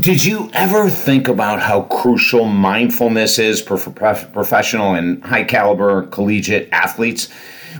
did you ever think about how crucial mindfulness is for professional and high caliber collegiate athletes?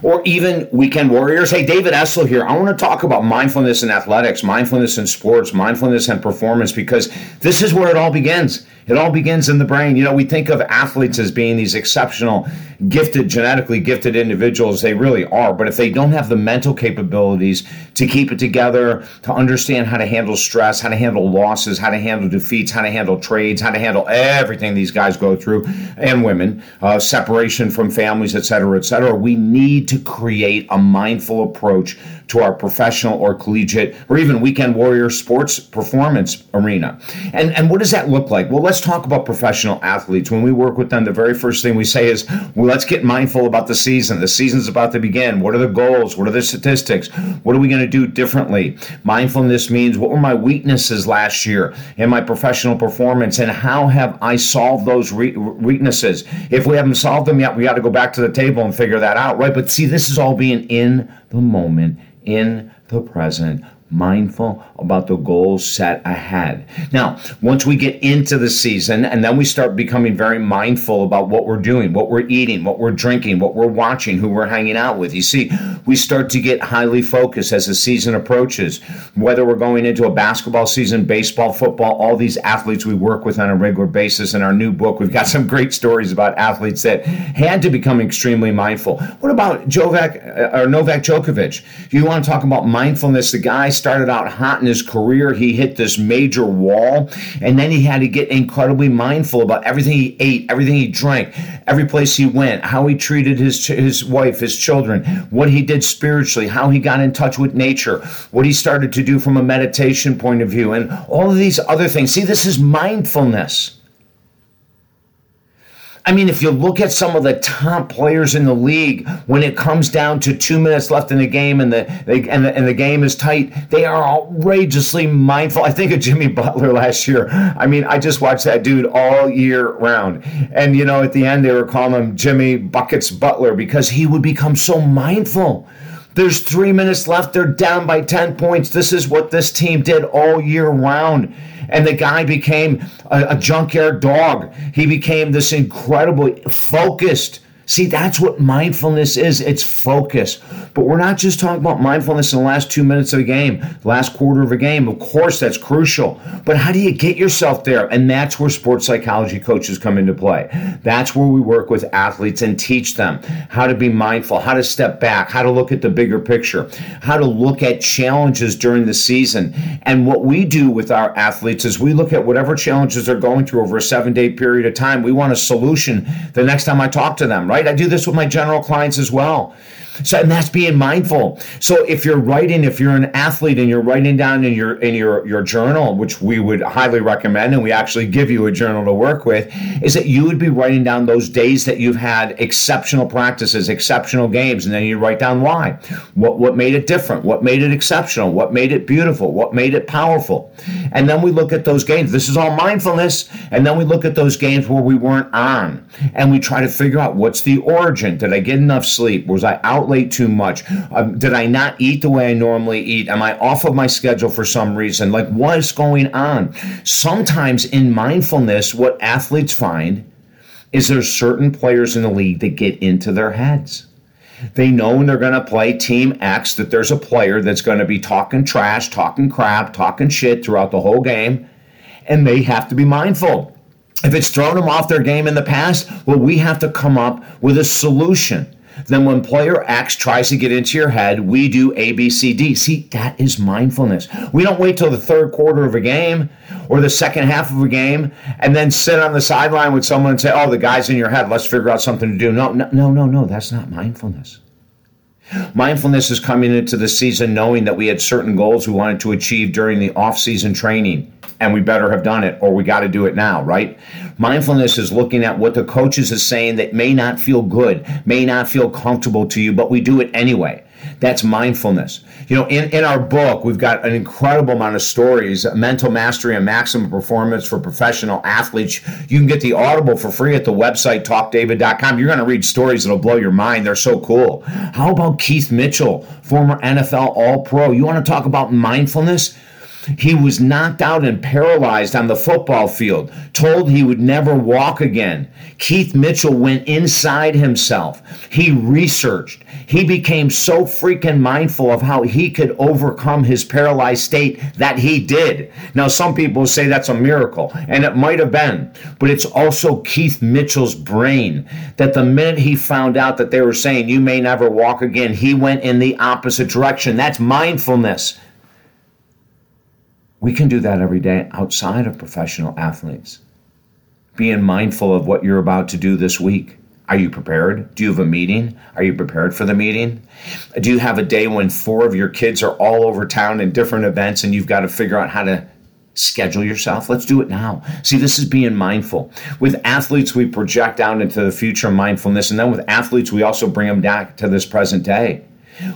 or even weekend warriors. Hey, David Essel here. I want to talk about mindfulness in athletics, mindfulness in sports, mindfulness and performance because this is where it all begins. It all begins in the brain. You know, we think of athletes as being these exceptional, gifted, genetically gifted individuals. They really are. But if they don't have the mental capabilities to keep it together, to understand how to handle stress, how to handle losses, how to handle defeats, how to handle trades, how to handle everything these guys go through, and women, uh, separation from families, et cetera, et cetera, we need to create a mindful approach to our professional or collegiate or even weekend warrior sports performance arena. And, and what does that look like? Well, let's talk about professional athletes. When we work with them, the very first thing we say is, well, let's get mindful about the season. The season's about to begin. What are the goals? What are the statistics? What are we going to do differently? Mindfulness means what were my weaknesses last year in my professional performance and how have I solved those re- weaknesses? If we haven't solved them yet, we got to go back to the table and figure that out, right? But see, this is all being in the moment in the present mindful about the goals set ahead. Now, once we get into the season and then we start becoming very mindful about what we're doing, what we're eating, what we're drinking, what we're watching, who we're hanging out with. You see, we start to get highly focused as the season approaches, whether we're going into a basketball season, baseball, football, all these athletes we work with on a regular basis. In our new book, we've got some great stories about athletes that had to become extremely mindful. What about Jovac uh, or Novak Djokovic? You want to talk about mindfulness? The guy started out hot in his career. He hit this major wall, and then he had to get incredibly mindful about everything he ate, everything he drank, every place he went, how he treated his his wife, his children, what he did spiritually, how he got in touch with nature, what he started to do from a meditation point of view, and all of these other things. See, this is mindfulness. I mean, if you look at some of the top players in the league, when it comes down to two minutes left in the game and the, and the and the game is tight, they are outrageously mindful. I think of Jimmy Butler last year. I mean, I just watched that dude all year round, and you know, at the end they were calling him Jimmy Buckets Butler because he would become so mindful. There's three minutes left. They're down by 10 points. This is what this team did all year round and the guy became a, a junkyard dog. He became this incredibly focused See, that's what mindfulness is. It's focus. But we're not just talking about mindfulness in the last two minutes of a game, last quarter of a game. Of course, that's crucial. But how do you get yourself there? And that's where sports psychology coaches come into play. That's where we work with athletes and teach them how to be mindful, how to step back, how to look at the bigger picture, how to look at challenges during the season. And what we do with our athletes is we look at whatever challenges they're going through over a seven day period of time. We want a solution the next time I talk to them, right? Right? I do this with my general clients as well. So, and that's being mindful. So, if you're writing, if you're an athlete and you're writing down in your in your your journal, which we would highly recommend, and we actually give you a journal to work with, is that you would be writing down those days that you've had exceptional practices, exceptional games, and then you write down why, what what made it different, what made it exceptional, what made it beautiful, what made it powerful, and then we look at those games. This is all mindfulness, and then we look at those games where we weren't on, and we try to figure out what's the origin. Did I get enough sleep? Was I out? Late too much? Um, did I not eat the way I normally eat? Am I off of my schedule for some reason? Like, what is going on? Sometimes in mindfulness, what athletes find is there's certain players in the league that get into their heads. They know when they're going to play Team X that there's a player that's going to be talking trash, talking crap, talking shit throughout the whole game, and they have to be mindful. If it's thrown them off their game in the past, well, we have to come up with a solution. Then when player X tries to get into your head, we do A, B, C, D. See, that is mindfulness. We don't wait till the third quarter of a game or the second half of a game and then sit on the sideline with someone and say, oh, the guy's in your head. Let's figure out something to do. No, no, no, no, no. That's not mindfulness. Mindfulness is coming into the season knowing that we had certain goals we wanted to achieve during the off-season training and we better have done it or we got to do it now, right? Mindfulness is looking at what the coaches is saying that may not feel good, may not feel comfortable to you, but we do it anyway. That's mindfulness. You know, in, in our book, we've got an incredible amount of stories, mental mastery and maximum performance for professional athletes. You can get the Audible for free at the website, talkdavid.com. You're going to read stories that'll blow your mind. They're so cool. How about Keith Mitchell, former NFL All Pro? You want to talk about mindfulness? He was knocked out and paralyzed on the football field, told he would never walk again. Keith Mitchell went inside himself. He researched. He became so freaking mindful of how he could overcome his paralyzed state that he did. Now, some people say that's a miracle, and it might have been, but it's also Keith Mitchell's brain that the minute he found out that they were saying, You may never walk again, he went in the opposite direction. That's mindfulness. We can do that every day outside of professional athletes. Being mindful of what you're about to do this week. Are you prepared? Do you have a meeting? Are you prepared for the meeting? Do you have a day when four of your kids are all over town in different events and you've got to figure out how to schedule yourself? Let's do it now. See, this is being mindful. With athletes, we project out into the future mindfulness, and then with athletes, we also bring them back to this present day.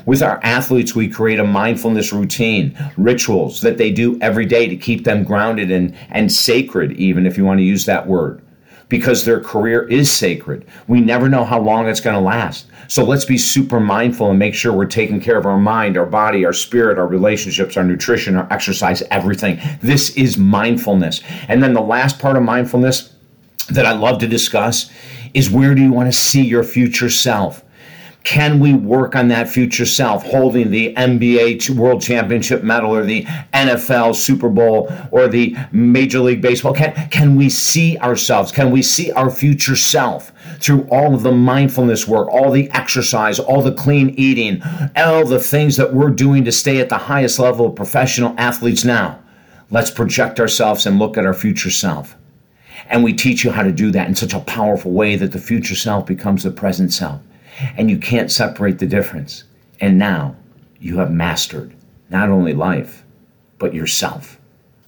With our athletes, we create a mindfulness routine, rituals that they do every day to keep them grounded and, and sacred, even if you want to use that word, because their career is sacred. We never know how long it's going to last. So let's be super mindful and make sure we're taking care of our mind, our body, our spirit, our relationships, our nutrition, our exercise, everything. This is mindfulness. And then the last part of mindfulness that I love to discuss is where do you want to see your future self? Can we work on that future self, holding the NBA World Championship medal or the NFL Super Bowl or the Major League Baseball? Can, can we see ourselves? Can we see our future self through all of the mindfulness work, all the exercise, all the clean eating, all the things that we're doing to stay at the highest level of professional athletes now? Let's project ourselves and look at our future self. And we teach you how to do that in such a powerful way that the future self becomes the present self and you can't separate the difference. And now you have mastered not only life, but yourself.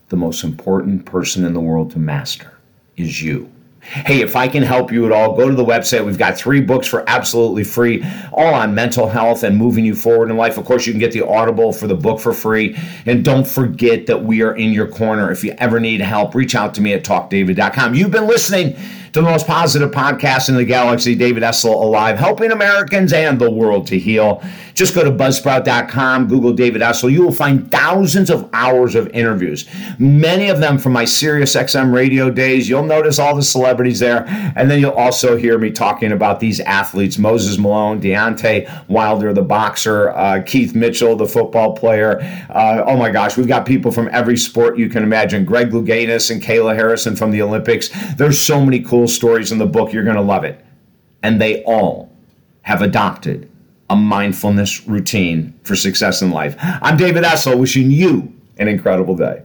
The most important person in the world to master is you. Hey, if I can help you at all, go to the website. We've got three books for absolutely free, all on mental health and moving you forward in life. Of course, you can get the Audible for the book for free. And don't forget that we are in your corner. If you ever need help, reach out to me at talkdavid.com. You've been listening to the most positive podcast in the galaxy, David Essel Alive, helping Americans and the world to heal. Just go to buzzsprout.com, Google David Essel. You will find thousands of hours of interviews, many of them from my Sirius XM radio days. You'll notice all the celebrities there. And then you'll also hear me talking about these athletes Moses Malone, Deontay Wilder, the boxer, uh, Keith Mitchell, the football player. Uh, oh my gosh, we've got people from every sport you can imagine. Greg Louganis and Kayla Harrison from the Olympics. There's so many cool stories in the book. You're going to love it. And they all have adopted a mindfulness routine for success in life. I'm David Essel, wishing you an incredible day.